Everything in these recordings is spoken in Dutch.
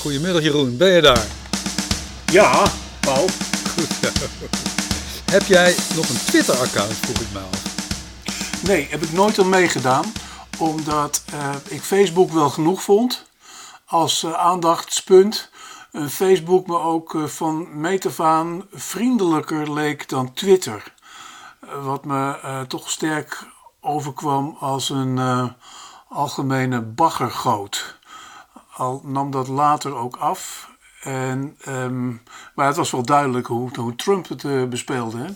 Goedemiddag Jeroen, ben je daar? Ja, Paul. Goed zo. Heb jij nog een Twitter-account, vroeg ik me af. Nee, heb ik nooit aan meegedaan. Omdat eh, ik Facebook wel genoeg vond als eh, aandachtspunt. En Facebook me ook van meet af aan vriendelijker leek dan Twitter. Wat me toch sterk overkwam als een algemene baggergoot. Al nam dat later ook af. En, ehm, maar het was wel duidelijk hoe, hoe Trump het eh, bespeelde. Hè?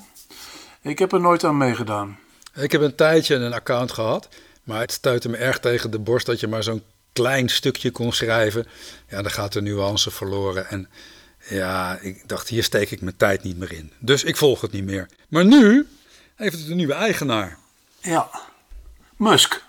Ik heb er nooit aan meegedaan. Ik heb een tijdje een account gehad, maar het stuitte me erg tegen de borst dat je maar zo'n klein stukje kon schrijven. Ja, dan gaat de nuance verloren. En ja, ik dacht, hier steek ik mijn tijd niet meer in. Dus ik volg het niet meer. Maar nu heeft het een nieuwe eigenaar. Ja. Musk.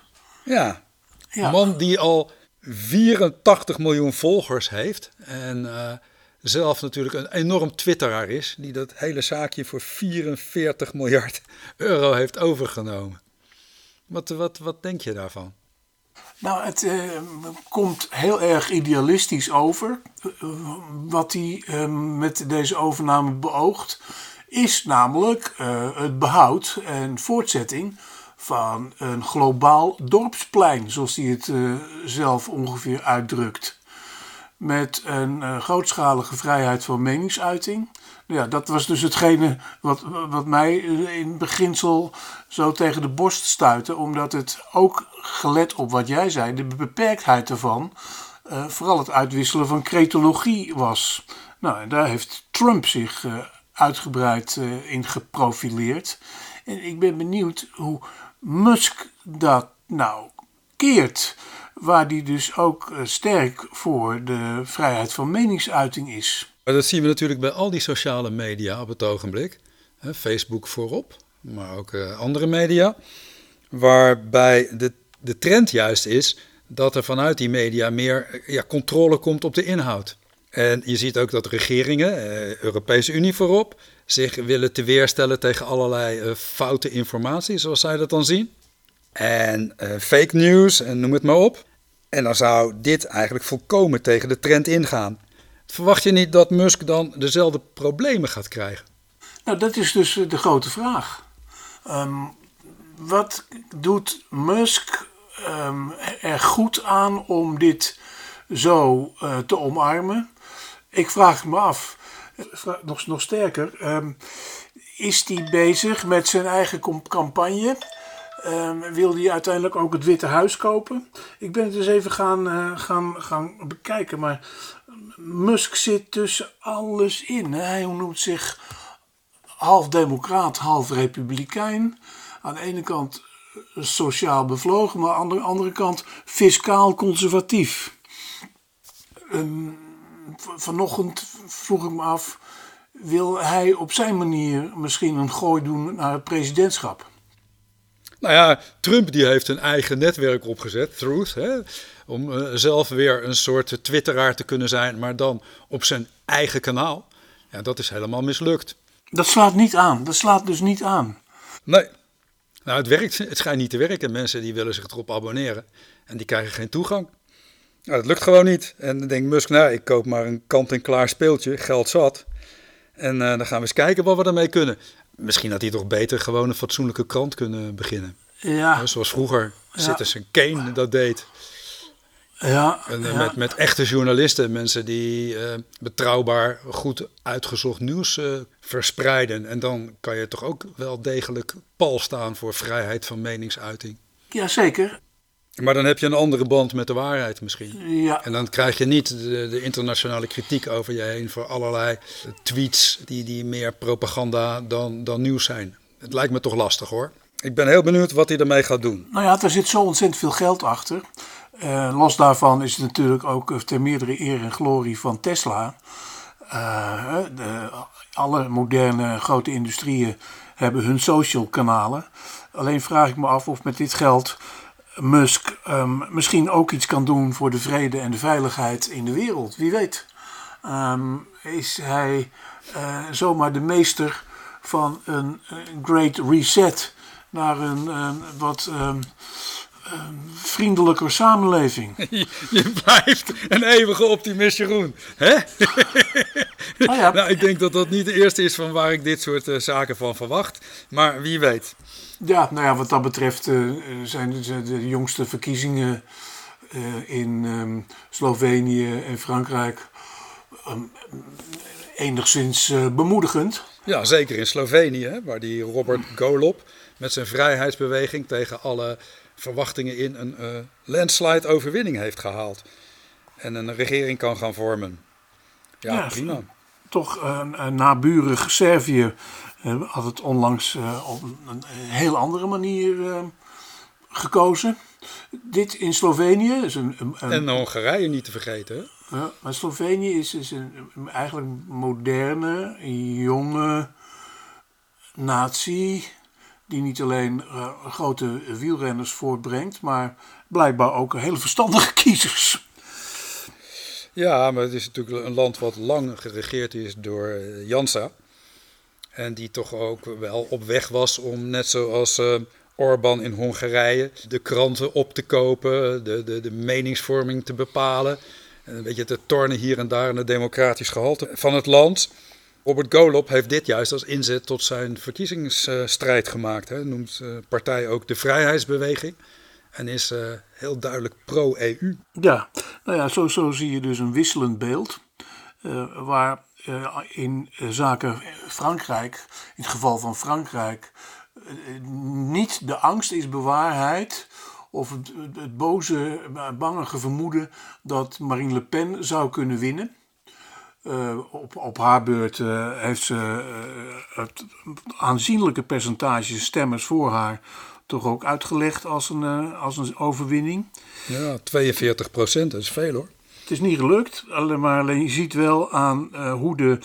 Ja, Ja. een man die al 84 miljoen volgers heeft. En eh, zelf natuurlijk een enorm twitteraar is. Die dat hele zaakje voor 44 miljard euro heeft overgenomen. Wat, wat, wat denk je daarvan? Nou, het eh, komt heel erg idealistisch over. Wat hij eh, met deze overname beoogt, is namelijk het behoud en voortzetting van een globaal dorpsplein, zoals hij het eh, zelf ongeveer uitdrukt. Met een eh, grootschalige vrijheid van meningsuiting. Ja, dat was dus hetgene wat, wat mij in beginsel zo tegen de borst stuitte. Omdat het ook, gelet op wat jij zei, de beperktheid ervan, eh, vooral het uitwisselen van cretologie was. Nou, en daar heeft Trump zich uitgebreid in geprofileerd. En ik ben benieuwd hoe Musk dat nou keert. Waar die dus ook eh, sterk voor de vrijheid van meningsuiting is. Dat zien we natuurlijk bij al die sociale media op het ogenblik. Facebook voorop, maar ook eh, andere media. Waarbij de, de trend juist is dat er vanuit die media meer eh, ja, controle komt op de inhoud. En je ziet ook dat regeringen, Europese Unie voorop, zich willen te weerstellen tegen allerlei eh, foute informatie, zoals zij dat dan zien. En eh, fake news en noem het maar op. En dan zou dit eigenlijk volkomen tegen de trend ingaan. Verwacht je niet dat Musk dan dezelfde problemen gaat krijgen? Nou, dat is dus eh, de grote vraag. Ehm, wat doet Musk ehm, er goed aan om dit zo te omarmen? Ik vraag me af, nog, nog sterker, ehm, is hij bezig met zijn eigen campagne? Ehm, wil hij uiteindelijk ook het Witte Huis kopen? Ik ben het dus even gaan, eh, gaan, gaan bekijken, maar Musk zit tussen alles in. Hij noemt zich half democraat, half republikein. Aan de ene kant eh, sociaal bevlogen, maar aan de andere kant fiscaal conservatief. Ehm, vanochtend vroeg ik me af, wil hij op zijn manier misschien een gooi doen naar het presidentschap? Nou ja, Trump die heeft een eigen netwerk opgezet, Truth, hè, om eh, zelf weer een soort twitteraar te kunnen zijn, maar dan op zijn eigen kanaal. Ja, dat is helemaal mislukt. Dat slaat niet aan. Dat slaat dus niet aan. Nee. Nou, het werkt. Het schijnt niet te werken. Mensen die willen zich erop abonneren en die krijgen geen toegang. Nou, dat lukt gewoon niet. En dan denkt Musk, nou, ik koop maar een kant-en-klaar speeltje, geld zat. En eh, dan gaan we eens kijken wat we daarmee kunnen. Misschien had hij toch beter gewoon een fatsoenlijke krant kunnen beginnen. Ja, Zoals vroeger Citizen Kane dat deed. ja, En, eh, ja. met, met echte journalisten, mensen die eh, betrouwbaar, goed uitgezocht nieuws verspreiden. En dan kan je toch ook wel degelijk pal staan voor vrijheid van meningsuiting. Jazeker. Maar dan heb je een andere band met de waarheid misschien. Ja, En dan krijg je niet de, de internationale kritiek over je heen voor allerlei tweets die, die meer propaganda dan, dan nieuws zijn. Het lijkt me toch lastig hoor. Ik ben heel benieuwd wat hij ermee gaat doen. Nou ja, er zit zo ontzettend veel geld achter. Eh, los daarvan is het natuurlijk ook ter meerdere eer en glorie van Tesla. Eh, de, alle moderne grote industrieën hebben hun social kanalen. Alleen vraag ik me af of met dit geld Musk ehm, misschien ook iets kan doen voor de vrede en de veiligheid in de wereld. Wie weet. Ehm, is hij eh, zomaar de meester van een, great reset naar een, wat ehm, vriendelijker samenleving. Je, blijft een eeuwige optimist, Jeroen. Hè? Nou ja, Nou, ik denk dat dat niet de eerste is van waar ik dit soort eh, zaken van verwacht. Maar wie weet. Ja, nou ja, wat dat betreft eh, zijn de, zijn de jongste verkiezingen eh, in ehm, Slovenië en Frankrijk ehm, enigszins eh, bemoedigend. Ja, zeker in Slovenië, waar die Robert Golob met zijn vrijheidsbeweging tegen alle verwachtingen in een eh, landslide overwinning heeft gehaald. En een regering kan gaan vormen. Ja, Ja, prima. Toch een, een naburig Servië eh, had het onlangs eh, op een heel andere manier gekozen. Dit in Slovenië is een, een, een- En Hongarije niet te vergeten. Ja, maar Slovenië is, is een, een eigenlijk moderne, jonge natie. Die niet alleen eh, grote wielrenners voortbrengt, maar blijkbaar ook hele verstandige kiezers. Ja, maar het is natuurlijk een land wat lang geregeerd is door eh, Jansa. En die toch ook wel op weg was om, net zoals eh Orbán in Hongarije, de kranten op te kopen, de, de, de meningsvorming te bepalen. En een beetje te tornen hier en daar in het democratisch gehalte van het land. Robert Golob heeft dit juist als inzet tot zijn verkiezingsstrijd gemaakt. Hij noemt de partij ook de Vrijheidsbeweging. En is eh, heel duidelijk pro-EU. Ja, nou ja, zo, zo zie je dus een wisselend beeld. eh, waar eh, in eh, zaken Frankrijk, in het geval van Frankrijk, eh, niet de angst is bewaarheid. Of het, het, boze, eh, bangige vermoeden dat Marine Le Pen zou kunnen winnen. Eh, op, op haar beurt eh, heeft ze eh, het aanzienlijke percentage stemmers voor haar toch ook uitgelegd als een, als een overwinning. Ja, 42 procent, dat is veel hoor. Het is niet gelukt, alleen maar alleen je ziet wel aan hoe de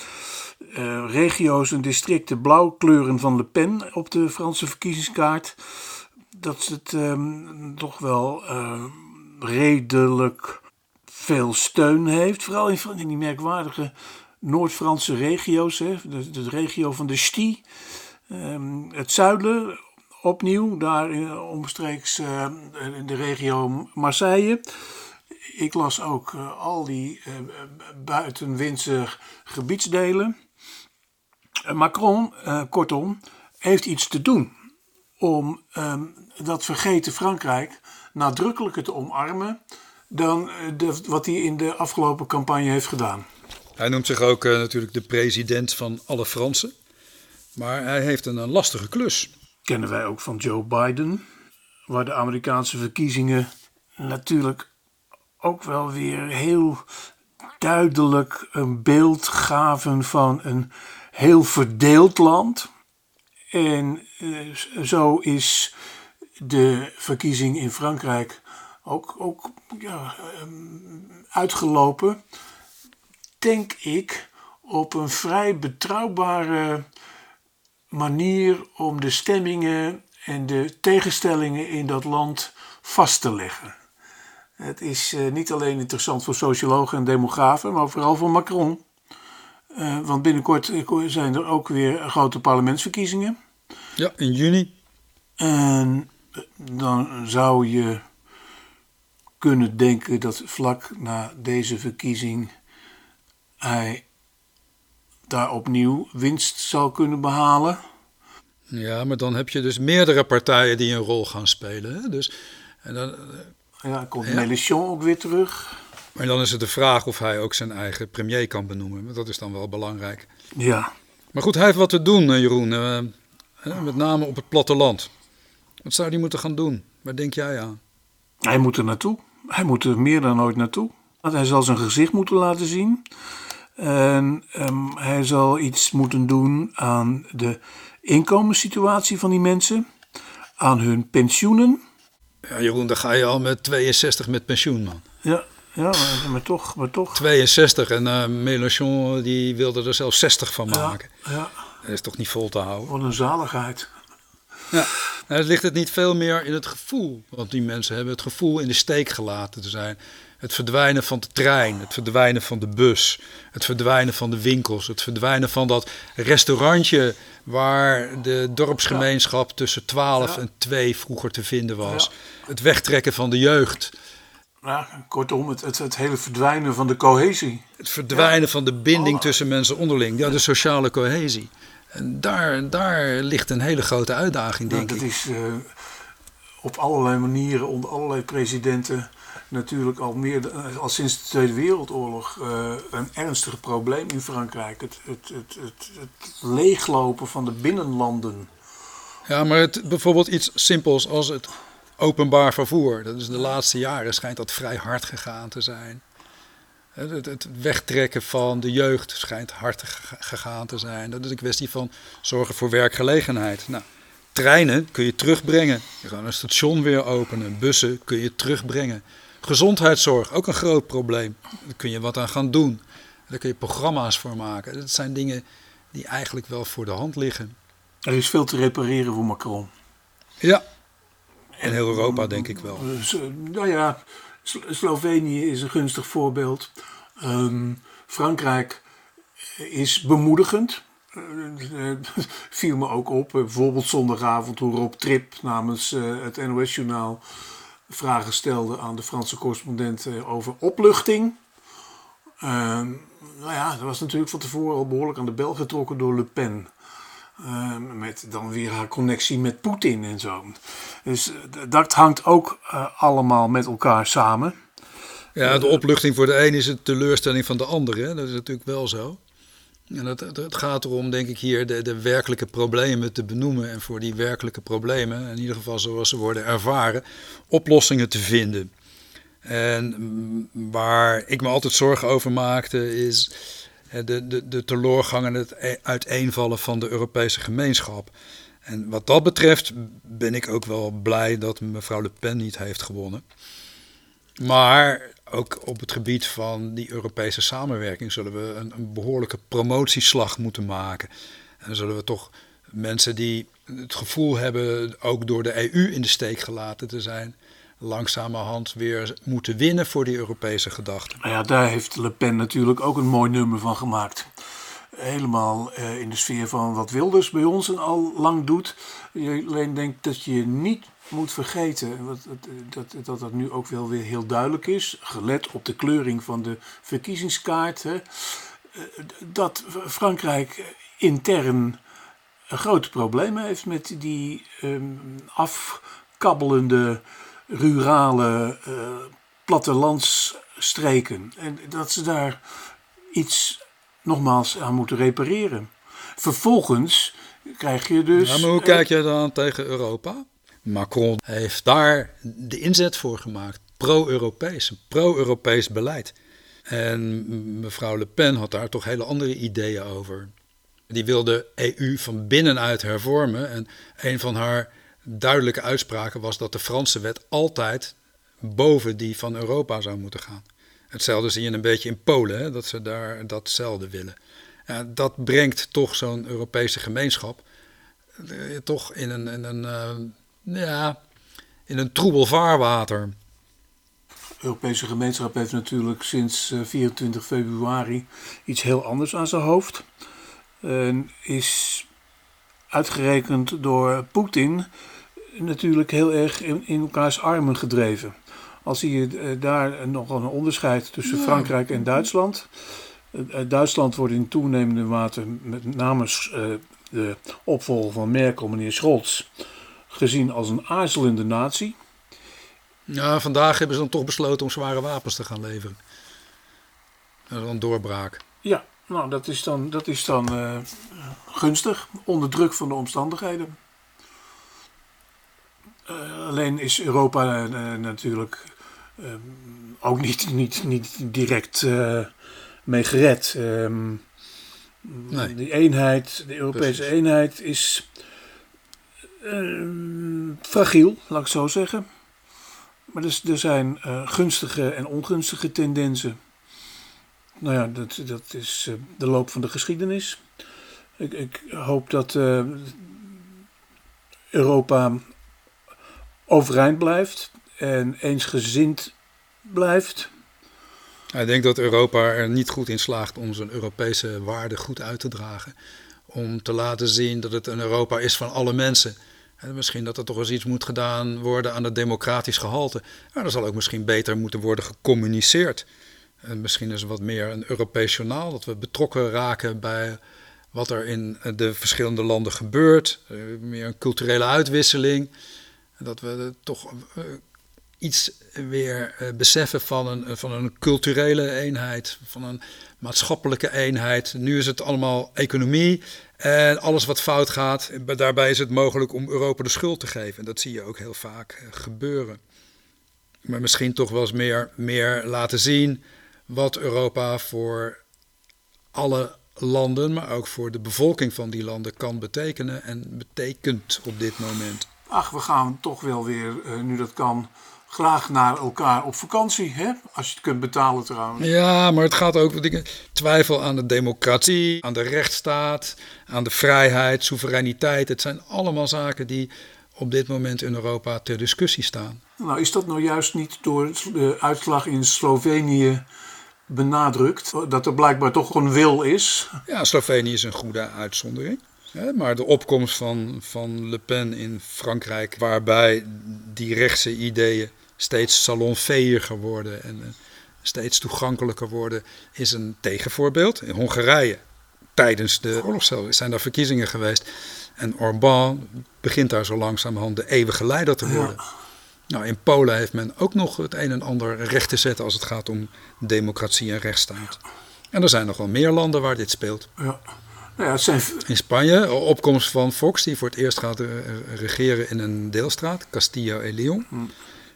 regio's en districten blauw kleuren van Le Pen op de Franse verkiezingskaart. Dat het ehm, toch wel redelijk veel steun heeft. Vooral in, die merkwaardige Noord-Franse regio's. Hè, de, regio van de Sti. Ehm, het zuiden opnieuw, daar in, omstreeks eh, in de regio Marseille. Ik las ook eh, al die eh, buitenwindse gebiedsdelen. Eh, Macron, eh, kortom, heeft iets te doen om ehm, dat vergeten Frankrijk nadrukkelijker te omarmen dan eh, de, wat hij in de afgelopen campagne heeft gedaan. Hij noemt zich ook eh, natuurlijk de president van alle Fransen. Maar hij heeft een, een lastige klus. Kennen wij ook van Joe Biden, waar de Amerikaanse verkiezingen natuurlijk ook wel weer heel duidelijk een beeld gaven van een heel verdeeld land. En eh, zo is de verkiezing in Frankrijk ook, ook ja, ehm, uitgelopen, denk ik, op een vrij betrouwbare manier om de stemmingen en de tegenstellingen in dat land vast te leggen. Het is eh, niet alleen interessant voor sociologen en demografen, maar vooral voor Macron. Eh, want binnenkort eh, zijn er ook weer grote parlementsverkiezingen. Ja, in juni. En dan zou je kunnen denken dat vlak na deze verkiezing hij daar opnieuw winst zal kunnen behalen. Ja, maar dan heb je dus meerdere partijen die een rol gaan spelen. Hè? Dus, en dan, Ja, komt Ja. Mélenchon ook weer terug. maar dan is het de vraag of hij ook zijn eigen premier kan benoemen. Want dat is dan wel belangrijk. Ja, Maar goed, hij heeft wat te doen, eh, Jeroen. eh, met name op het platteland. Wat zou hij moeten gaan doen? Waar denk jij aan? hij moet er naartoe. Hij moet er meer dan ooit naartoe. Hij zal zijn gezicht moeten laten zien. En ehm, hij zal iets moeten doen aan de inkomenssituatie van die mensen. Aan hun pensioenen. Ja, Jeroen, dan ga je al met 62 met pensioen, man. Ja, ja maar, maar toch, maar toch. 62 en eh Mélenchon die wilde er zelfs 60 van Ja, maken. ja, Dat is toch niet vol te houden? wat een zaligheid. Ja. Nou, ligt het niet veel meer in het gevoel? Want die mensen hebben het gevoel in de steek gelaten te zijn. Het verdwijnen van de trein, het verdwijnen van de bus, het verdwijnen van de winkels, het verdwijnen van dat restaurantje waar de dorpsgemeenschap tussen 12 en 2 vroeger te vinden was. Het wegtrekken van de jeugd. Kortom, het, het, het hele verdwijnen van de cohesie. Het verdwijnen van de binding tussen mensen onderling. Ja, de sociale cohesie. En daar, daar ligt een hele grote uitdaging, denk dat ik. Dat is uh, op allerlei manieren onder allerlei presidenten natuurlijk al, meer, al sinds de Tweede Wereldoorlog uh, een ernstig probleem in Frankrijk. Het, het, het, het, het leeglopen van de binnenlanden. Ja, maar het, bijvoorbeeld iets simpels als het openbaar vervoer. Dat is de laatste jaren schijnt dat vrij hard gegaan te zijn. Het, het, wegtrekken van de jeugd schijnt hard gegaan te zijn. Dat is een kwestie van zorgen voor werkgelegenheid. Nou, treinen kun je terugbrengen. Je kan een station weer openen. Bussen kun je terugbrengen. Gezondheidszorg, ook een groot probleem. Daar kun je wat aan gaan doen. Daar kun je programma's voor maken. Dat zijn dingen die eigenlijk wel voor de hand liggen. Er is veel te repareren voor Macron. Ja, in heel Europa denk ik wel. Nou ja, Slovenië is een gunstig voorbeeld. Um, Frankrijk is bemoedigend. Uh, viel me ook op. bijvoorbeeld zondagavond hoe Rob Trip namens uh, het NOS-journaal vragen stelde aan de Franse correspondent over opluchting. Uh, nou ja, dat was natuurlijk van tevoren al behoorlijk aan de bel getrokken door Le Pen. Uh, met dan weer haar connectie met Poetin en zo. Dus dat hangt ook uh, allemaal met elkaar samen. Ja, de opluchting voor de een is een teleurstelling van de ander. Hè? Dat is natuurlijk wel zo. En het, het gaat erom, denk ik, hier de, de werkelijke problemen te benoemen. En voor die werkelijke problemen, in ieder geval zoals ze worden ervaren, oplossingen te vinden. En waar ik me altijd zorgen over maakte, is de, de, de en het e-, uiteenvallen van de Europese gemeenschap. En wat dat betreft ben ik ook wel blij dat mevrouw Le Pen niet heeft gewonnen. Maar ook op het gebied van die Europese samenwerking zullen we een, een behoorlijke promotieslag moeten maken. En zullen we toch mensen die het gevoel hebben ook door de EU in de steek gelaten te zijn, langzamerhand weer moeten winnen voor die Europese gedachten. Nou ja, daar heeft Le Pen natuurlijk ook een mooi nummer van gemaakt. Helemaal uh, in de sfeer van wat Wilders bij ons al lang doet. Je alleen denkt dat je niet moet vergeten, dat, dat, dat dat nu ook wel weer heel duidelijk is, gelet op de kleuring van de verkiezingskaart, hè, dat Frankrijk intern grote problemen heeft met die um, afkabbelende rurale uh, plattelandsstreken. En dat ze daar iets nogmaals aan moeten repareren. Vervolgens krijg je dus. Ja, maar hoe kijk jij dan tegen Europa? Macron heeft daar de inzet voor gemaakt. Pro-Europees, pro-Europees beleid. En mevrouw Le Pen had daar toch hele andere ideeën over. Die wilde EU van binnenuit hervormen. En een van haar duidelijke uitspraken was dat de Franse wet altijd boven die van Europa zou moeten gaan. Hetzelfde zie je een beetje in Polen, hè, dat ze daar datzelfde willen. Dat brengt toch zo'n Europese gemeenschap eh, toch in een, in een, uh, ja, in een troebel vaarwater. De Europese gemeenschap heeft natuurlijk sinds 24 februari iets heel anders aan zijn hoofd. Is uitgerekend door Poetin natuurlijk heel erg in, in elkaars armen gedreven. Al zie je daar nog een onderscheid tussen Frankrijk en Duitsland. Duitsland wordt in toenemende mate, met name de opvolger van Merkel, meneer Scholz, gezien als een aarzelende natie. Ja, vandaag hebben ze dan toch besloten om zware wapens te gaan leveren. Dat is een doorbraak. Ja, nou dat is dan, dat is dan uh, gunstig, onder druk van de omstandigheden. Uh, alleen is Europa uh, natuurlijk ook niet, niet, niet direct mee gered. Um, nee. Die eenheid, de Europese Precies. eenheid is fragiel, laat ik zo zeggen. Maar dus, er zijn gunstige en ongunstige tendensen. Nou ja, dat, dat is de loop van de geschiedenis. Ik, ik hoop dat Europa overeind blijft en eensgezind blijft? Ik denk dat Europa er niet goed in slaagt om zijn Europese waarden goed uit te dragen. Om te laten zien dat het een Europa is van alle mensen. En misschien dat er toch eens iets moet gedaan worden aan het democratisch gehalte. Maar er zal ook misschien beter moeten worden gecommuniceerd. En misschien is wat meer een Europees journaal, dat we betrokken raken bij wat er in de verschillende landen gebeurt. Eh, meer een culturele uitwisseling. Dat we toch eh, iets weer eh, beseffen van een, van een culturele eenheid, van een maatschappelijke eenheid. Nu is het allemaal economie en alles wat fout gaat. Daarbij is het mogelijk om Europa de schuld te geven. En dat zie je ook heel vaak gebeuren. Maar misschien toch wel eens meer, meer laten zien wat Europa voor alle landen, maar ook voor de bevolking van die landen kan betekenen en betekent op dit moment. Ach, we gaan toch wel weer, uh, nu dat kan, graag naar elkaar op vakantie, hè? als je het kunt betalen trouwens. Ja, maar het gaat ook om twijfel aan de democratie, aan de rechtsstaat, aan de vrijheid, soevereiniteit. Het zijn allemaal zaken die op dit moment in Europa ter discussie staan. Nou, is dat nou juist niet door de uitslag in Slovenië benadrukt. Dat er blijkbaar toch een wil is. Ja, Slovenië is een goede uitzondering. Maar de opkomst van, van Le Pen in Frankrijk, waarbij die rechtse ideeën steeds salonveiliger worden en eh, steeds toegankelijker worden, is een tegenvoorbeeld. In Hongarije, tijdens de oorlog zijn daar verkiezingen geweest. En Orbán begint daar zo langzamerhand de eeuwige leider te worden. Nou, in Polen heeft men ook nog het een en ander recht te zetten als het gaat om democratie en rechtsstaat. En er zijn nog wel meer landen waar dit speelt. Ja. Nou ja, zijn... In Spanje, opkomst van Fox, die voor het eerst gaat eh, regeren in een deelstraat, Castillo y León.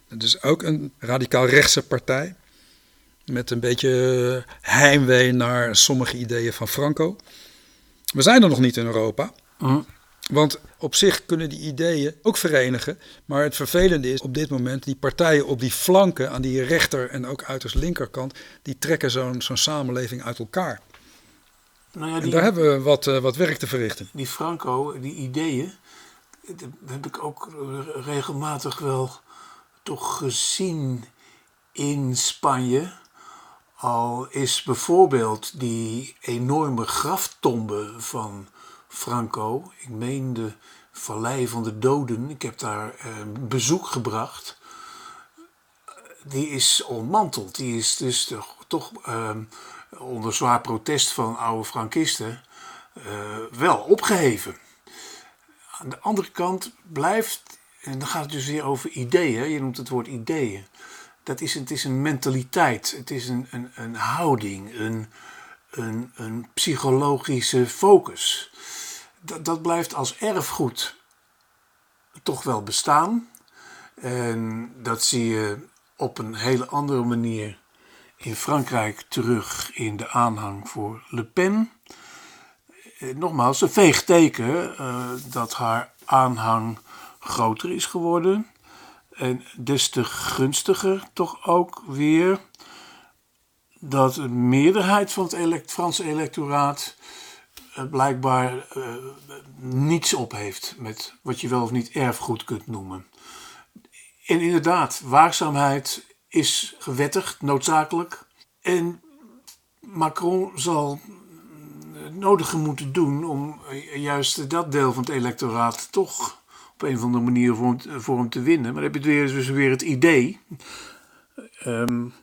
Dat is ook een radicaal rechtse partij. Met een beetje heimwee naar sommige ideeën van Franco. We zijn er nog niet in Europa. Hm. Want op zich kunnen die ideeën ook verenigen. Maar het vervelende is op dit moment, die partijen op die flanken, aan die rechter en ook uiterst linkerkant, die trekken zo'n zo'n samenleving uit elkaar. Nou ja, die, en daar hebben we wat, uh, wat werk te verrichten. Die Franco, die ideeën, dat heb ik ook regelmatig wel toch gezien in Spanje. Al is bijvoorbeeld die enorme graftombe van Franco. Ik meen de Vallei van de Doden. Ik heb daar eh, bezoek gebracht. Die is ontmanteld. Die is dus toch, toch ehm, onder zwaar protest van oude Frankisten uh, wel opgeheven. Aan de andere kant blijft, en dan gaat het dus weer over ideeën. Je noemt het woord ideeën. Dat is, het is een mentaliteit. Het is een, een, een houding. Een, een, een psychologische focus dat, dat blijft als erfgoed toch wel bestaan. En dat zie je op een hele andere manier in Frankrijk terug in de aanhang voor Le Pen. Eh, nogmaals, een veeg teken uh, dat haar aanhang groter is geworden. En des te gunstiger toch ook weer dat de meerderheid van het elect Franse electoraat eh, blijkbaar niets op heeft met wat je wel of niet erfgoed kunt noemen. En inderdaad, waakzaamheid is gewettigd, noodzakelijk. En Macron zal het nodige moeten doen om juist dat deel van het electoraat toch op een of andere manier voor hem, te winnen. Maar dan heb je weer, dus weer het idee. Um,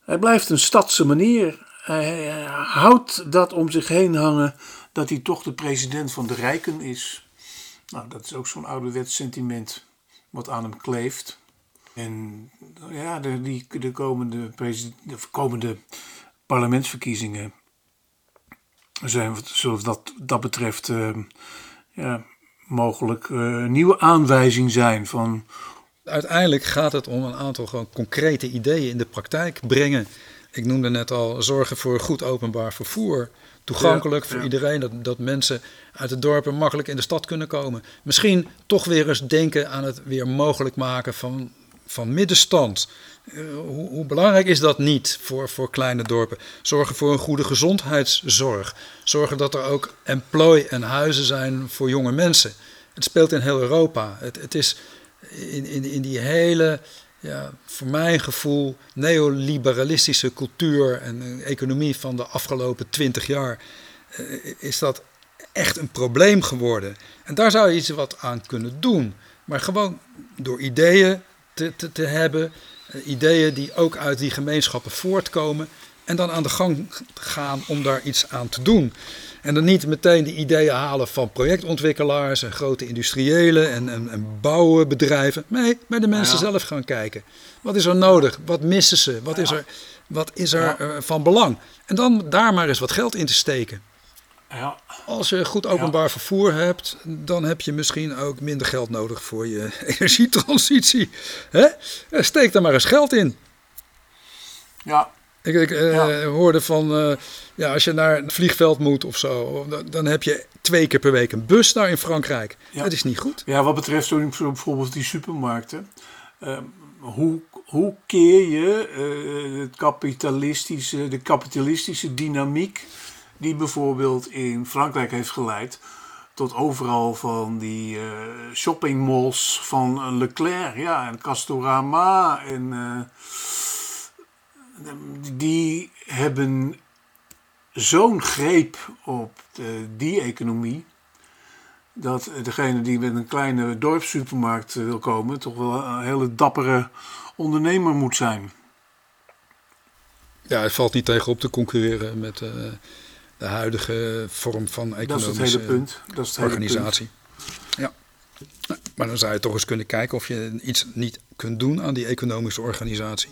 hij blijft een stadse manier. Hij houdt dat om zich heen hangen dat hij toch de president van de rijken is. Nou, dat is ook zo'n ouderwets sentiment wat aan hem kleeft. En ja, de, die, de, komende, de komende parlementsverkiezingen zijn, zullen dat, dat betreft uh, ja, mogelijk uh, nieuwe aanwijzing zijn van... Uiteindelijk gaat het om een aantal gewoon concrete ideeën in de praktijk brengen. Ik noemde net al zorgen voor goed openbaar vervoer toegankelijk voor iedereen. Dat, dat mensen uit het dorpen makkelijk in de stad kunnen komen. Misschien toch weer eens denken aan het weer mogelijk maken van, van middenstand. Uh, hoe, hoe, belangrijk is dat niet voor, voor kleine dorpen? Zorgen voor een goede gezondheidszorg. Zorgen dat er ook employ en huizen zijn voor jonge mensen. Het speelt in heel Europa. Het, het is in, in, in die hele, ja, voor mijn gevoel, neoliberalistische cultuur en economie van de afgelopen twintig jaar, eh, is dat echt een probleem geworden. En daar zou je iets wat aan kunnen doen. Maar gewoon door ideeën te, te, te hebben, eh, ideeën die ook uit die gemeenschappen voortkomen, en dan aan de gang gaan om daar iets aan te doen. En dan niet meteen de ideeën halen van projectontwikkelaars en grote industriëlen en, en, en bouwbedrijven. Nee, bij de mensen zelf gaan kijken. Wat is er nodig? Wat missen ze? Wat is er, wat is er eh, van belang? En dan daar maar eens wat geld in te steken. Ja. Als je goed openbaar vervoer hebt, dan heb je misschien ook minder geld nodig voor je energietransitie. Hè? Steek daar maar eens geld in. Ja, ik, ik uh, hoorde van, uh, ja, als je naar het vliegveld moet of zo, dan heb je twee keer per week een bus daar in Frankrijk. Dat is niet goed. Ja, wat betreft zo bijvoorbeeld die supermarkten. Uh, hoe, hoe keer je het kapitalistische, de kapitalistische dynamiek die bijvoorbeeld in Frankrijk heeft geleid tot overal van die shoppingmalls van Leclerc, ja, en Castorama en die hebben zo'n greep op de, die economie. Dat degene die met een kleine dorpssupermarkt wil komen, toch wel een hele dappere ondernemer moet zijn. Ja, het valt niet tegen op te concurreren met uh, de huidige vorm van economische dat is het hele punt. Dat is het organisatie. Ja. Maar dan zou je toch eens kunnen kijken of je iets niet kunt doen aan die economische organisatie.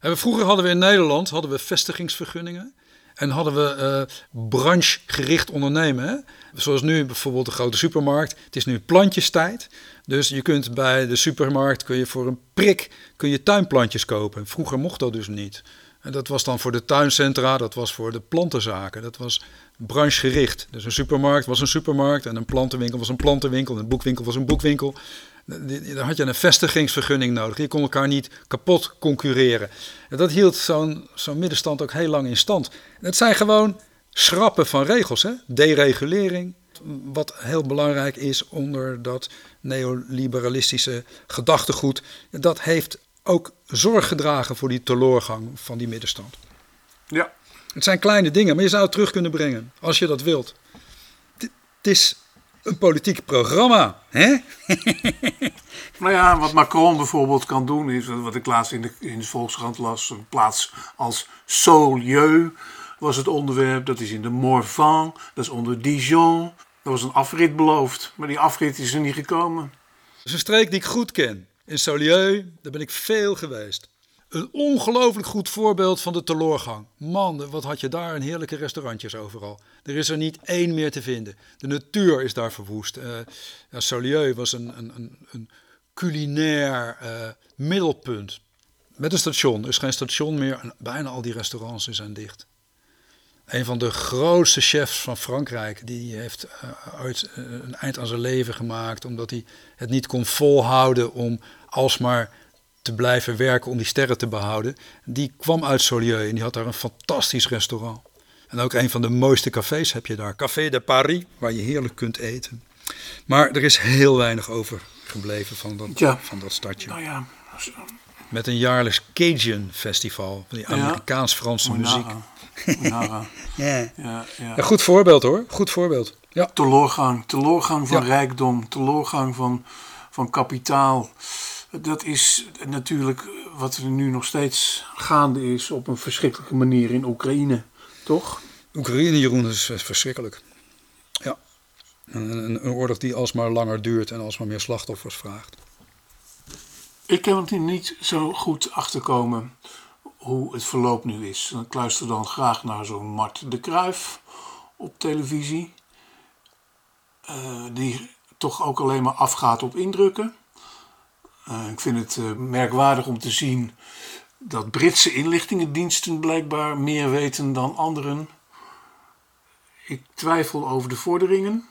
En vroeger hadden we in Nederland hadden we vestigingsvergunningen. En hadden we uh, branchegericht ondernemen. Hè? Zoals nu bijvoorbeeld de grote supermarkt. Het is nu plantjestijd. Dus je kunt bij de supermarkt kun je voor een prik kun je tuinplantjes kopen. Vroeger mocht dat dus niet. En dat was dan voor de tuincentra, dat was voor de plantenzaken. Dat was branchegericht. Dus een supermarkt was een supermarkt en een plantenwinkel was een plantenwinkel. En een boekwinkel was een boekwinkel. Dan had je een vestigingsvergunning nodig. Je kon elkaar niet kapot concurreren. En dat hield zo'n zo'n middenstand ook heel lang in stand. En het zijn gewoon schrappen van regels, hè? deregulering. Wat heel belangrijk is onder dat neoliberalistische gedachtegoed. Dat heeft ook zorg gedragen voor die teleurgang van die middenstand. Ja. Het zijn kleine dingen, maar je zou het terug kunnen brengen als je dat wilt. Het is een politiek programma. Hè? nou ja, wat Macron bijvoorbeeld kan doen, is wat ik laatst in de, in de Volkskrant las, een plaats als Saulieu was het onderwerp. Dat is in de Morvan, dat is onder Dijon. Er was een afrit beloofd, maar die afrit is er niet gekomen. Dat is een streek die ik goed ken. In Saulieu, daar ben ik veel geweest. Een ongelooflijk goed voorbeeld van de teloorgang. Man, wat had je daar een heerlijke restaurantjes overal. Er is er niet één meer te vinden. De natuur is daar verwoest. Uh, ja, Saulieu was een, een, een culinair uh, middelpunt. Met een station. Er is geen station meer. bijna al die restaurants zijn dicht. Een van de grootste chefs van Frankrijk, die heeft uh, ooit een eind aan zijn leven gemaakt, omdat hij het niet kon volhouden om alsmaar te blijven werken om die sterren te behouden. Die kwam uit Saulieu en die had daar een fantastisch restaurant. En ook een van de mooiste cafés heb je daar. Café de Paris, waar je heerlijk kunt eten. Maar er is heel weinig overgebleven van dat, van dat stadje. Nou ja. Met een jaarlijks Cajun Festival. Die Amerikaans-Franse muziek. ja. Ja, ja. Een goed voorbeeld hoor. Goed voorbeeld. Ja. Teloorgang. Teloorgang van rijkdom. Teloorgang van, van kapitaal. Dat is natuurlijk wat er nu nog steeds gaande is op een verschrikkelijke manier in Oekraïne, toch? Oekraïne, Jeroen, is verschrikkelijk. Ja. Een, een, een oorlog die alsmaar langer duurt en alsmaar meer slachtoffers vraagt. Ik kan er niet zo goed achterkomen hoe het verloop nu is. Ik luister dan graag naar zo'n Mart de Kruif op televisie. Uh, die toch ook alleen maar afgaat op indrukken. Uh, ik vind het uh, merkwaardig om te zien dat Britse inlichtingendiensten blijkbaar meer weten dan anderen. Ik twijfel over de vorderingen.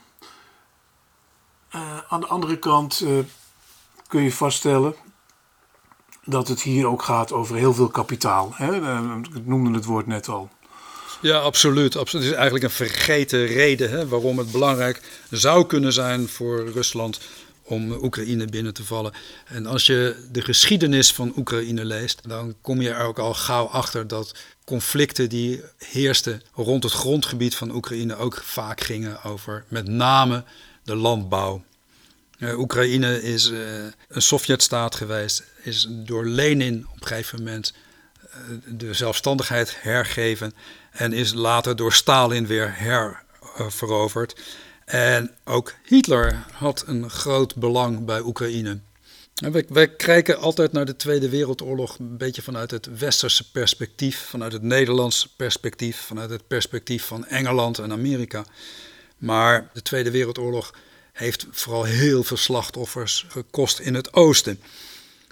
Aan de andere kant kun je vaststellen dat het hier ook gaat over heel veel kapitaal. Hè? Ik noemde het woord net al. Ja, absoluut. absoluut. Het is eigenlijk een vergeten reden hè, waarom het belangrijk zou kunnen zijn voor Rusland om Oekraïne binnen te vallen. En als je de geschiedenis van Oekraïne leest, dan kom je er ook al gauw achter dat conflicten die heersten rond het grondgebied van Oekraïne ook vaak gingen over met name de landbouw. Uh, Oekraïne is uh, een Sovjetstaat geweest, is door Lenin op een gegeven moment uh, de zelfstandigheid hergeven en is later door Stalin weer herveroverd. En ook Hitler had een groot belang bij Oekraïne. Wij kijken altijd naar de Tweede Wereldoorlog een beetje vanuit het westerse perspectief, vanuit het Nederlandse perspectief, vanuit het perspectief van Engeland en Amerika. Maar de Tweede Wereldoorlog heeft vooral heel veel slachtoffers gekost in het oosten.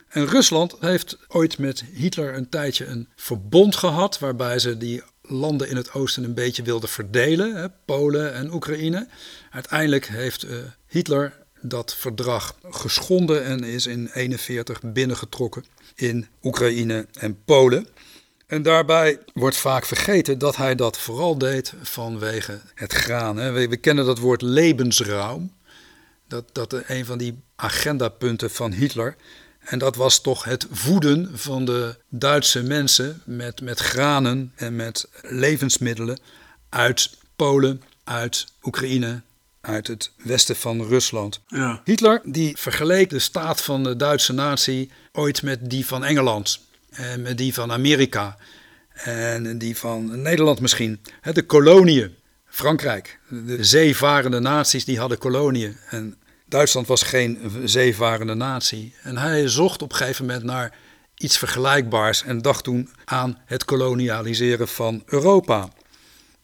En Rusland heeft ooit met Hitler een tijdje een verbond gehad, waarbij ze die landen in het oosten een beetje wilden verdelen, hè, Polen en Oekraïne. Uiteindelijk heeft uh, Hitler dat verdrag geschonden en is in 1941 binnengetrokken in Oekraïne en Polen. En daarbij wordt vaak vergeten dat hij dat vooral deed vanwege het graan. Hè. We, we, kennen dat woord levensruim. Dat, dat een van die agendapunten van Hitler. En dat was toch het voeden van de Duitse mensen met, met granen en met levensmiddelen uit Polen, uit Oekraïne, uit het westen van Rusland. Ja. Hitler die vergeleek de staat van de Duitse natie ooit met die van Engeland en met die van Amerika en die van Nederland misschien. De koloniën, Frankrijk, de zeevarende naties die hadden koloniën en Duitsland was geen zeevarende natie. En hij zocht op een gegeven moment naar iets vergelijkbaars en dacht toen aan het kolonialiseren van Europa.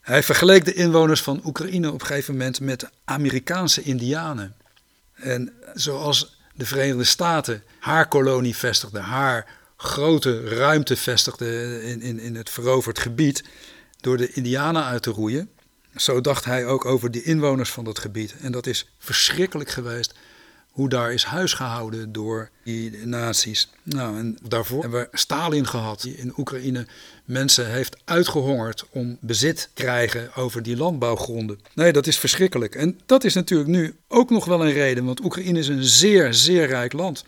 Hij vergeleek de inwoners van Oekraïne op een gegeven moment met Amerikaanse Indianen. En zoals de Verenigde Staten haar kolonie vestigde, haar grote ruimte vestigde in, in, in het veroverd gebied, door de Indianen uit te roeien, zo dacht hij ook over de inwoners van dat gebied. En dat is verschrikkelijk geweest hoe daar is huisgehouden door die naties. Nou, en daarvoor hebben we Stalin gehad, die in Oekraïne mensen heeft uitgehongerd om bezit te krijgen over die landbouwgronden. Nee, dat is verschrikkelijk. En dat is natuurlijk nu ook nog wel een reden, want Oekraïne is een zeer, zeer rijk land.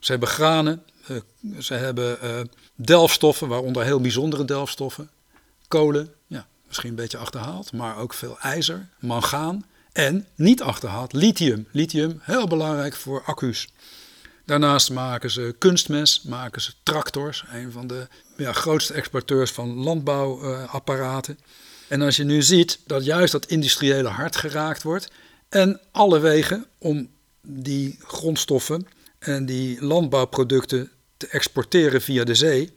Ze hebben granen, eh, ze hebben uh, delfstoffen, waaronder heel bijzondere delfstoffen, kolen, ja, misschien een beetje achterhaald, maar ook veel ijzer, mangaan en niet achterhaald lithium. Lithium, heel belangrijk voor accu's. Daarnaast maken ze kunstmest, maken ze tractors, een van de ja, grootste exporteurs van landbouwapparaten. en als je nu ziet dat juist dat industriële hart geraakt wordt en alle wegen om die grondstoffen en die landbouwproducten te exporteren via de zee,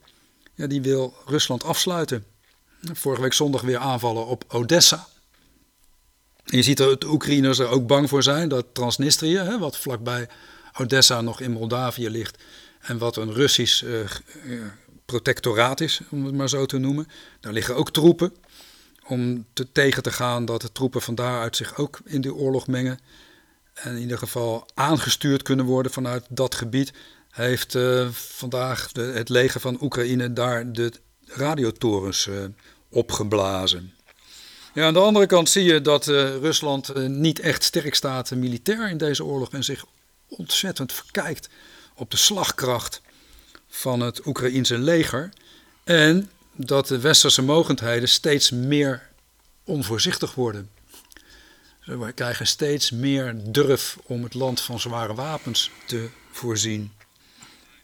ja, die wil Rusland afsluiten. Vorige week zondag weer aanvallen op Odessa. je ziet dat de Oekraïners er ook bang voor zijn dat Transnistrië, hè, wat vlakbij Odessa nog in Moldavië ligt, en wat een Russisch uh, protectoraat is, om het maar zo te noemen, daar liggen ook troepen. Om te, tegen te gaan dat de troepen van daaruit zich ook in die oorlog mengen. En in ieder geval aangestuurd kunnen worden vanuit dat gebied. Heeft uh, vandaag de, het leger van Oekraïne daar de radiotorens opgeblazen. Ja, aan de andere kant zie je dat uh, Rusland uh, niet echt sterk staat militair in deze oorlog en zich ontzettend verkijkt op de slagkracht van het Oekraïense leger. En dat de westerse mogendheden steeds meer onvoorzichtig worden. We krijgen steeds meer durf om het land van zware wapens te voorzien.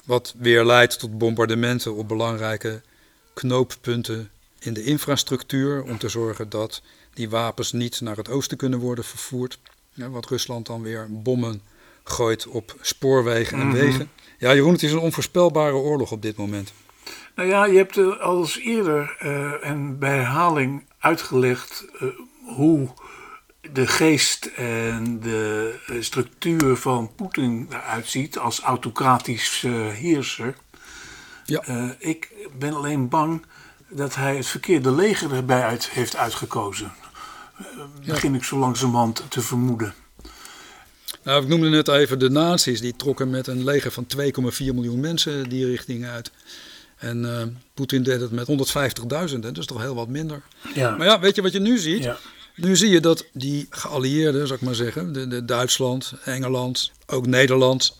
Wat weer leidt tot bombardementen op belangrijke knooppunten in de infrastructuur om te zorgen dat die wapens niet naar het oosten kunnen worden vervoerd. Ja, wat Rusland dan weer bommen gooit op spoorwegen en mhm. wegen. Ja, Jeroen, het is een onvoorspelbare oorlog op dit moment. Nou ja, je hebt al eens eerder uh, en bij herhaling uitgelegd uh, hoe de geest en de structuur van Poetin eruit ziet als autocratisch heerser. Ja. Ik ben alleen bang dat hij het verkeerde leger erbij uit, heeft uitgekozen. Begin ik zo langzamerhand te vermoeden. Nou, ik noemde net even de nazi's. Die trokken met een leger van 2,4 miljoen mensen die richting uit. En uh, Poetin deed het met 150.000, dat is toch heel wat minder. Ja. Maar ja, weet je wat je nu ziet? Ja. Nu zie je dat die geallieerden, zou ik maar zeggen, de, de Duitsland, Engeland, ook Nederland,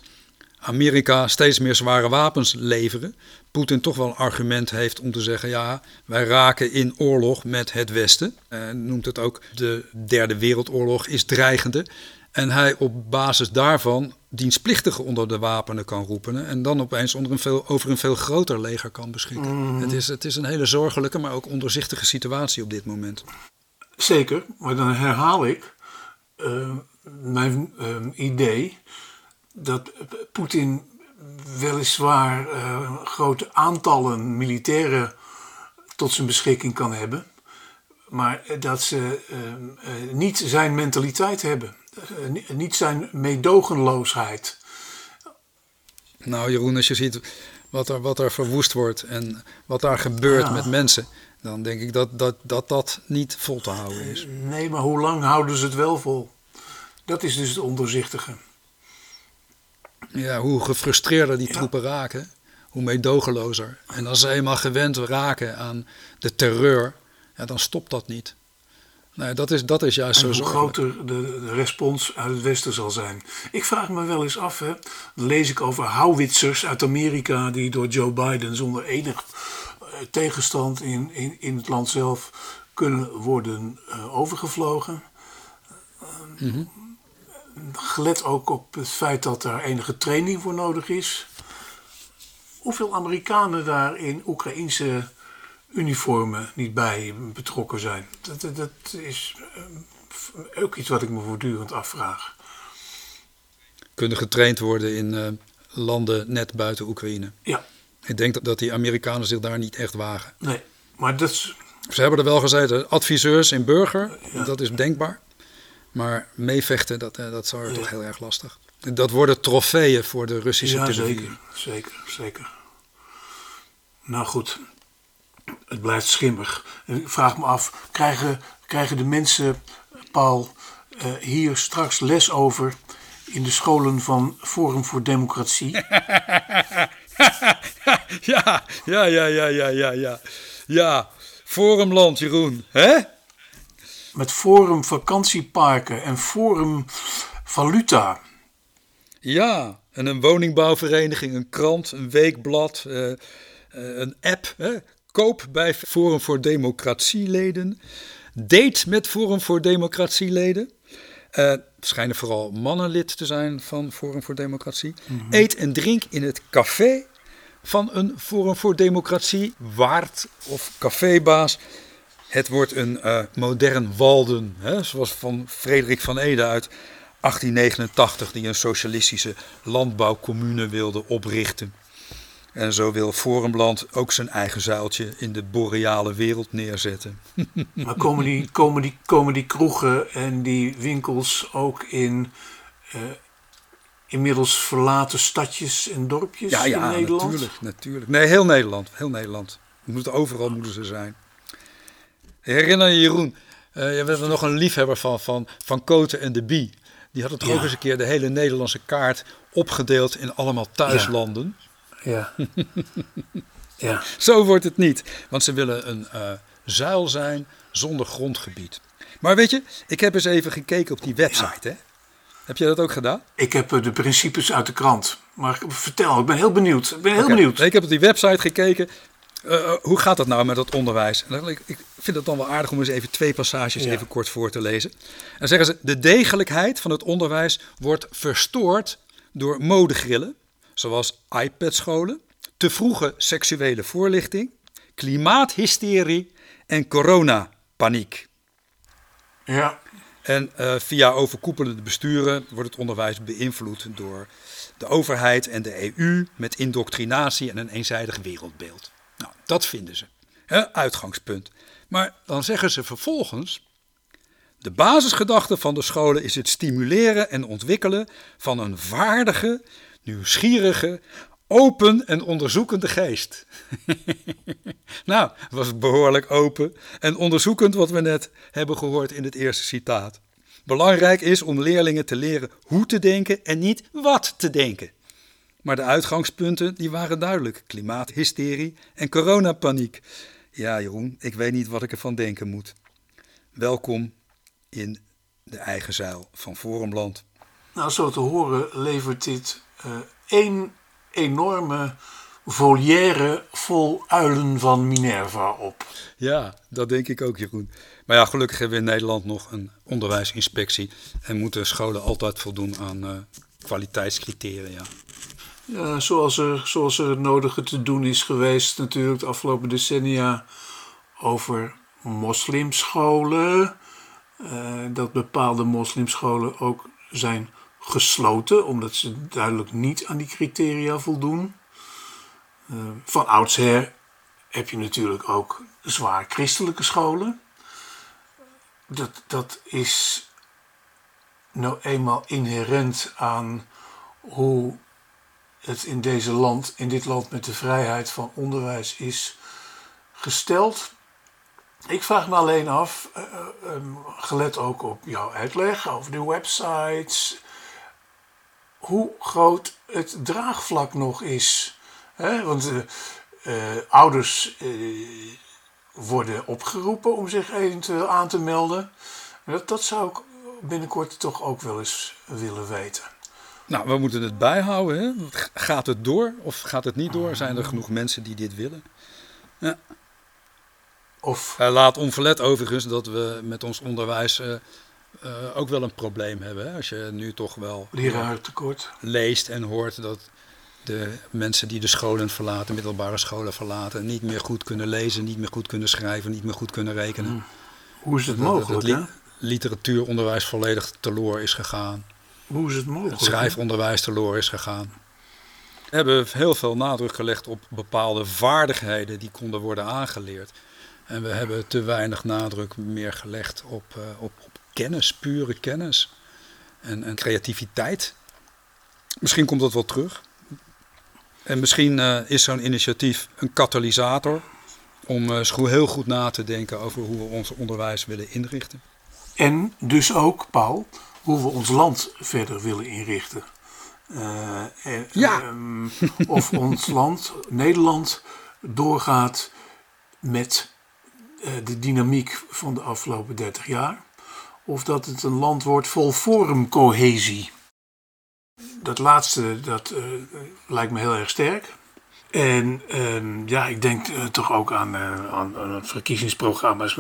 Amerika steeds meer zware wapens leveren. Poetin toch wel een argument heeft om te zeggen: ja, wij raken in oorlog met het Westen. Hij noemt het ook de Derde Wereldoorlog is dreigende. En hij op basis daarvan dienstplichtigen onder de wapenen kan roepen. En dan opeens onder een veel, over een veel groter leger kan beschikken. Het, is, het is een hele zorgelijke, maar ook ondoorzichtige situatie op dit moment. Zeker, maar dan herhaal ik uh, mijn uh, idee dat Poetin weliswaar uh, grote aantallen militairen tot zijn beschikking kan hebben, maar dat ze niet zijn mentaliteit hebben, niet zijn meedogenloosheid. Nou, Jeroen, als je ziet wat er, wat er verwoest wordt en wat daar gebeurt Ja. met mensen, dan denk ik dat dat, dat dat niet vol te houden is. Nee, maar hoe lang houden ze het wel vol? Dat is dus het ondoorzichtige. Ja, hoe gefrustreerder die Ja. troepen raken, hoe meedogenlozer. En als ze eenmaal gewend raken aan de terreur, ja, dan stopt dat niet. Nee, dat is, dat is juist En zo hoe groter de, de respons uit het Westen zal zijn. Ik vraag me wel eens af, hè, dan lees ik over houwitsers uit Amerika die door Joe Biden zonder enig eh, tegenstand in, in, in het land zelf kunnen worden eh, overgevlogen. Mhm. Gelet ook op het feit dat er enige training voor nodig is. Hoeveel Amerikanen daar in Oekraïnse uniformen niet bij betrokken zijn? Dat, dat, dat is eh, ook iets wat ik me voortdurend afvraag. Kunnen getraind worden in eh, landen net buiten Oekraïne. Ja, Ik denk dat, dat die Amerikanen zich daar niet echt wagen. nee. Maar dat is, Ze hebben er wel gezeten, adviseurs in burger, Ja. dat is denkbaar. Maar meevechten, dat, eh, dat zou Ja. toch heel erg lastig. Dat worden trofeeën voor de Russische ja, televisie. zeker, zeker, zeker. Nou goed, het blijft schimmig. Ik vraag me af, krijgen, krijgen de mensen, Paul, eh, hier straks les over in de scholen van Forum voor Democratie? ja, ja, ja, ja, ja, ja, ja. Ja, Forumland, Jeroen. Hè? Met Forum Vakantieparken en Forum Valuta. Ja, en een woningbouwvereniging, een krant, een weekblad, eh, eh, een app. Hè? Koop bij Forum voor Democratieleden. Date met Forum voor Democratieleden. Het schijnen vooral mannen lid te zijn van Forum voor Democratie. Eet en drink in het café van een Forum voor Democratie waard of cafébaas. Het wordt een eh, modern Walden, hè, zoals van Frederik van Ede uit 1889, die een socialistische landbouwcommune wilde oprichten. En zo wil Forumland ook zijn eigen zuiltje in de boreale wereld neerzetten. Maar komen die, komen, die, komen die kroegen en die winkels ook in eh, inmiddels verlaten stadjes en dorpjes Ja, ja, in Nederland? natuurlijk, natuurlijk. Nee, heel Nederland, heel Nederland. Moet, overal moeten ze zijn. Herinner je Jeroen, eh, je bent er nog een liefhebber van, van, van Koten en de Bie. Die hadden toch Ja. ook eens een keer de hele Nederlandse kaart opgedeeld in allemaal thuislanden. Ja. ja. Zo wordt het niet, want ze willen een eh, zuil zijn zonder grondgebied. Maar weet je, ik heb eens even gekeken op die website. Hè? Heb je dat ook gedaan? Ik heb eh, de principes uit de krant. Maar vertel, ik ben heel benieuwd. Ik ben heel benieuwd. Ik heb op die website gekeken. Eh, eh, hoe gaat dat nou met dat onderwijs? Ik, ik vind het dan wel aardig om eens even twee passages Ja. even kort voor te lezen. En dan zeggen ze: de degelijkheid van het onderwijs wordt verstoord door modegrillen, zoals iPad-scholen, te vroege seksuele voorlichting, klimaathysterie en coronapaniek. Ja. En eh, via overkoepelende besturen wordt het onderwijs beïnvloed door de overheid en de EU met indoctrinatie en een eenzijdig wereldbeeld. Dat vinden ze. Uitgangspunt. Maar dan zeggen ze vervolgens. De basisgedachte van de scholen is het stimuleren en ontwikkelen van een vaardige, nieuwsgierige, open en onderzoekende geest. nou, was behoorlijk open en onderzoekend wat we net hebben gehoord in het eerste citaat. Belangrijk is om leerlingen te leren hoe te denken en niet wat te denken. Maar de uitgangspunten die waren duidelijk. Klimaathysterie en coronapaniek. Ja, Jeroen, ik weet niet wat ik ervan denken moet. Welkom in de eigen zeil van Forumland. Nou, zo te horen levert dit uh, één enorme volière vol uilen van Minerva op. Ja, dat denk ik ook, Jeroen. Maar ja, gelukkig hebben we in Nederland nog een onderwijsinspectie en moeten scholen altijd voldoen aan uh, kwaliteitscriteria. Zoals er, zoals er het nodige te doen is geweest natuurlijk de afgelopen decennia over moslimscholen. Uh, dat bepaalde moslimscholen ook zijn gesloten, omdat ze duidelijk niet aan die criteria voldoen. Uh, van oudsher heb je natuurlijk ook zwaar christelijke scholen. Dat, dat is nou eenmaal inherent aan hoe het in, deze land, in dit land met de vrijheid van onderwijs is gesteld. Ik vraag me alleen af, uh, um, gelet ook op jouw uitleg over de websites, hoe groot het draagvlak nog is. Want uh, ouders worden opgeroepen om zich eventueel aan te melden. Dat, dat zou ik binnenkort toch ook wel eens willen weten. Nou, we moeten het bijhouden. Hè? Gaat het door of gaat het niet door? Zijn er genoeg mensen die dit willen? Ja. Of... Uh, laat onverlet overigens dat we met ons onderwijs uh, uh, ook wel een probleem hebben. Hè? Als je nu toch wel tekort leest en hoort dat de mensen die de scholen verlaten, middelbare scholen verlaten, niet meer goed kunnen lezen, niet meer goed kunnen schrijven, niet meer goed kunnen rekenen. Hmm. Hoe is het mogelijk? Dat li literatuuronderwijs volledig teloor is gegaan. Hoe is het mogelijk? Het schrijfonderwijs teloor is gegaan. We hebben heel veel nadruk gelegd op bepaalde vaardigheden die konden worden aangeleerd. En we hebben te weinig nadruk meer gelegd op, uh, op, op, kennis, pure kennis. En, en, creativiteit. Misschien komt dat wel terug. En misschien uh, is zo'n initiatief een katalysator om uh, heel goed na te denken over hoe we ons onderwijs willen inrichten. En dus ook, Paul, hoe we ons land verder willen inrichten. Uh, ja. Um, of ons land, Nederland, doorgaat met uh, de dynamiek van de afgelopen 30 jaar. Of dat het een land wordt vol forumcohesie. Dat laatste, dat uh, lijkt me heel erg sterk. En uh, ja, ik denk uh, toch ook aan, uh, aan, aan verkiezingsprogramma's.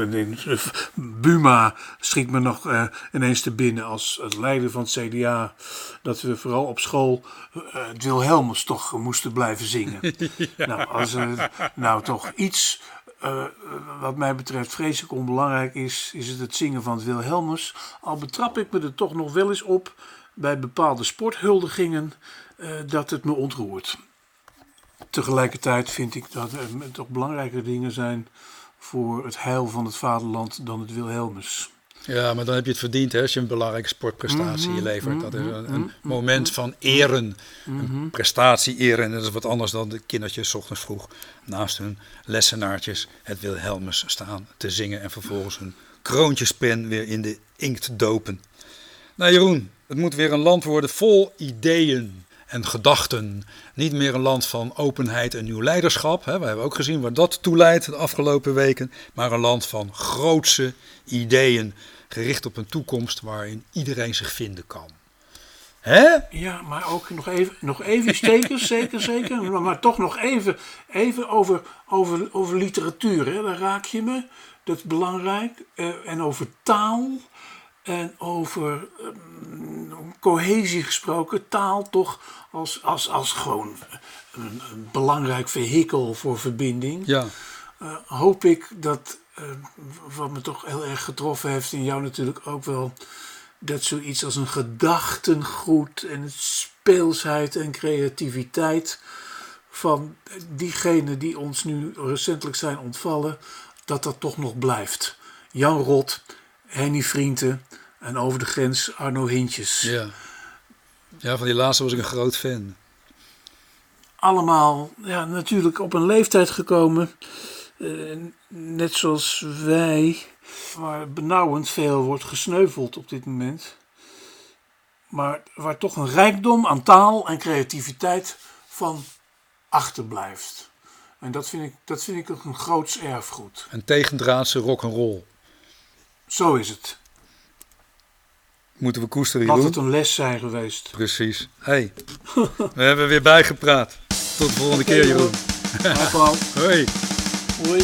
Buma schiet me nog ineens te binnen als, als leider van het CDA. Dat we vooral op school het Wilhelmus toch moesten blijven zingen. ja. Nou, als er nou toch iets wat mij betreft vreselijk onbelangrijk is, is het het zingen van het Wilhelmus. Al betrap ik me er toch nog wel eens op bij bepaalde sporthuldigingen dat het me ontroert. Tegelijkertijd vind ik dat er toch belangrijke dingen zijn voor het heil van het vaderland dan het Wilhelmus. Ja, maar dan heb je het verdiend hè, als je een belangrijke sportprestatie mm levert. Dat is een, een moment van eren, een prestatie eren. En dat is wat anders dan de kindertjes ochtends vroeg naast hun lessenaartjes het Wilhelmus staan te zingen. En vervolgens hun kroontjespen weer in de inkt dopen. Nou Jeroen, het moet weer een land worden vol ideeën en gedachten. Niet meer een land van openheid en nieuw leiderschap. Hè. We hebben ook gezien waar dat toe leidt de afgelopen weken. Maar een land van grootse ideeën, gericht op een toekomst waarin iedereen zich vinden kan. Hè? Ja, maar ook nog even, nog even stekers, zeker, zeker. Maar, maar, toch nog even, even over, over, over literatuur. Hè. Daar raak je me. Dat is belangrijk. Uh, en over taal. En over um, cohesie gesproken, taal toch als, als, als gewoon een, een belangrijk vehikel voor verbinding. Ja. Uh, hoop ik dat, uh, wat me toch heel erg getroffen heeft, in jou natuurlijk ook wel, dat zoiets als een gedachtengoed en speelsheid en creativiteit van diegenen die ons nu recentelijk zijn ontvallen, dat dat toch nog blijft. Jan Rot Henny Vrienden en over de grens Arno Hintjes. Ja. ja, van die laatste was ik een groot fan. Allemaal ja, natuurlijk op een leeftijd gekomen, eh, net zoals wij, waar benauwend veel wordt gesneuveld op dit moment. Maar waar toch een rijkdom aan taal en creativiteit van achterblijft. En dat vind ik, dat vind ik een groots erfgoed. Een tegendraadse rock'n'roll. Zo is het. Moeten we koesteren, Had Jeroen? het een les zijn geweest. Precies. hey, we hebben weer bijgepraat. Tot de volgende keer, Jeroen. Hoi. Hoi.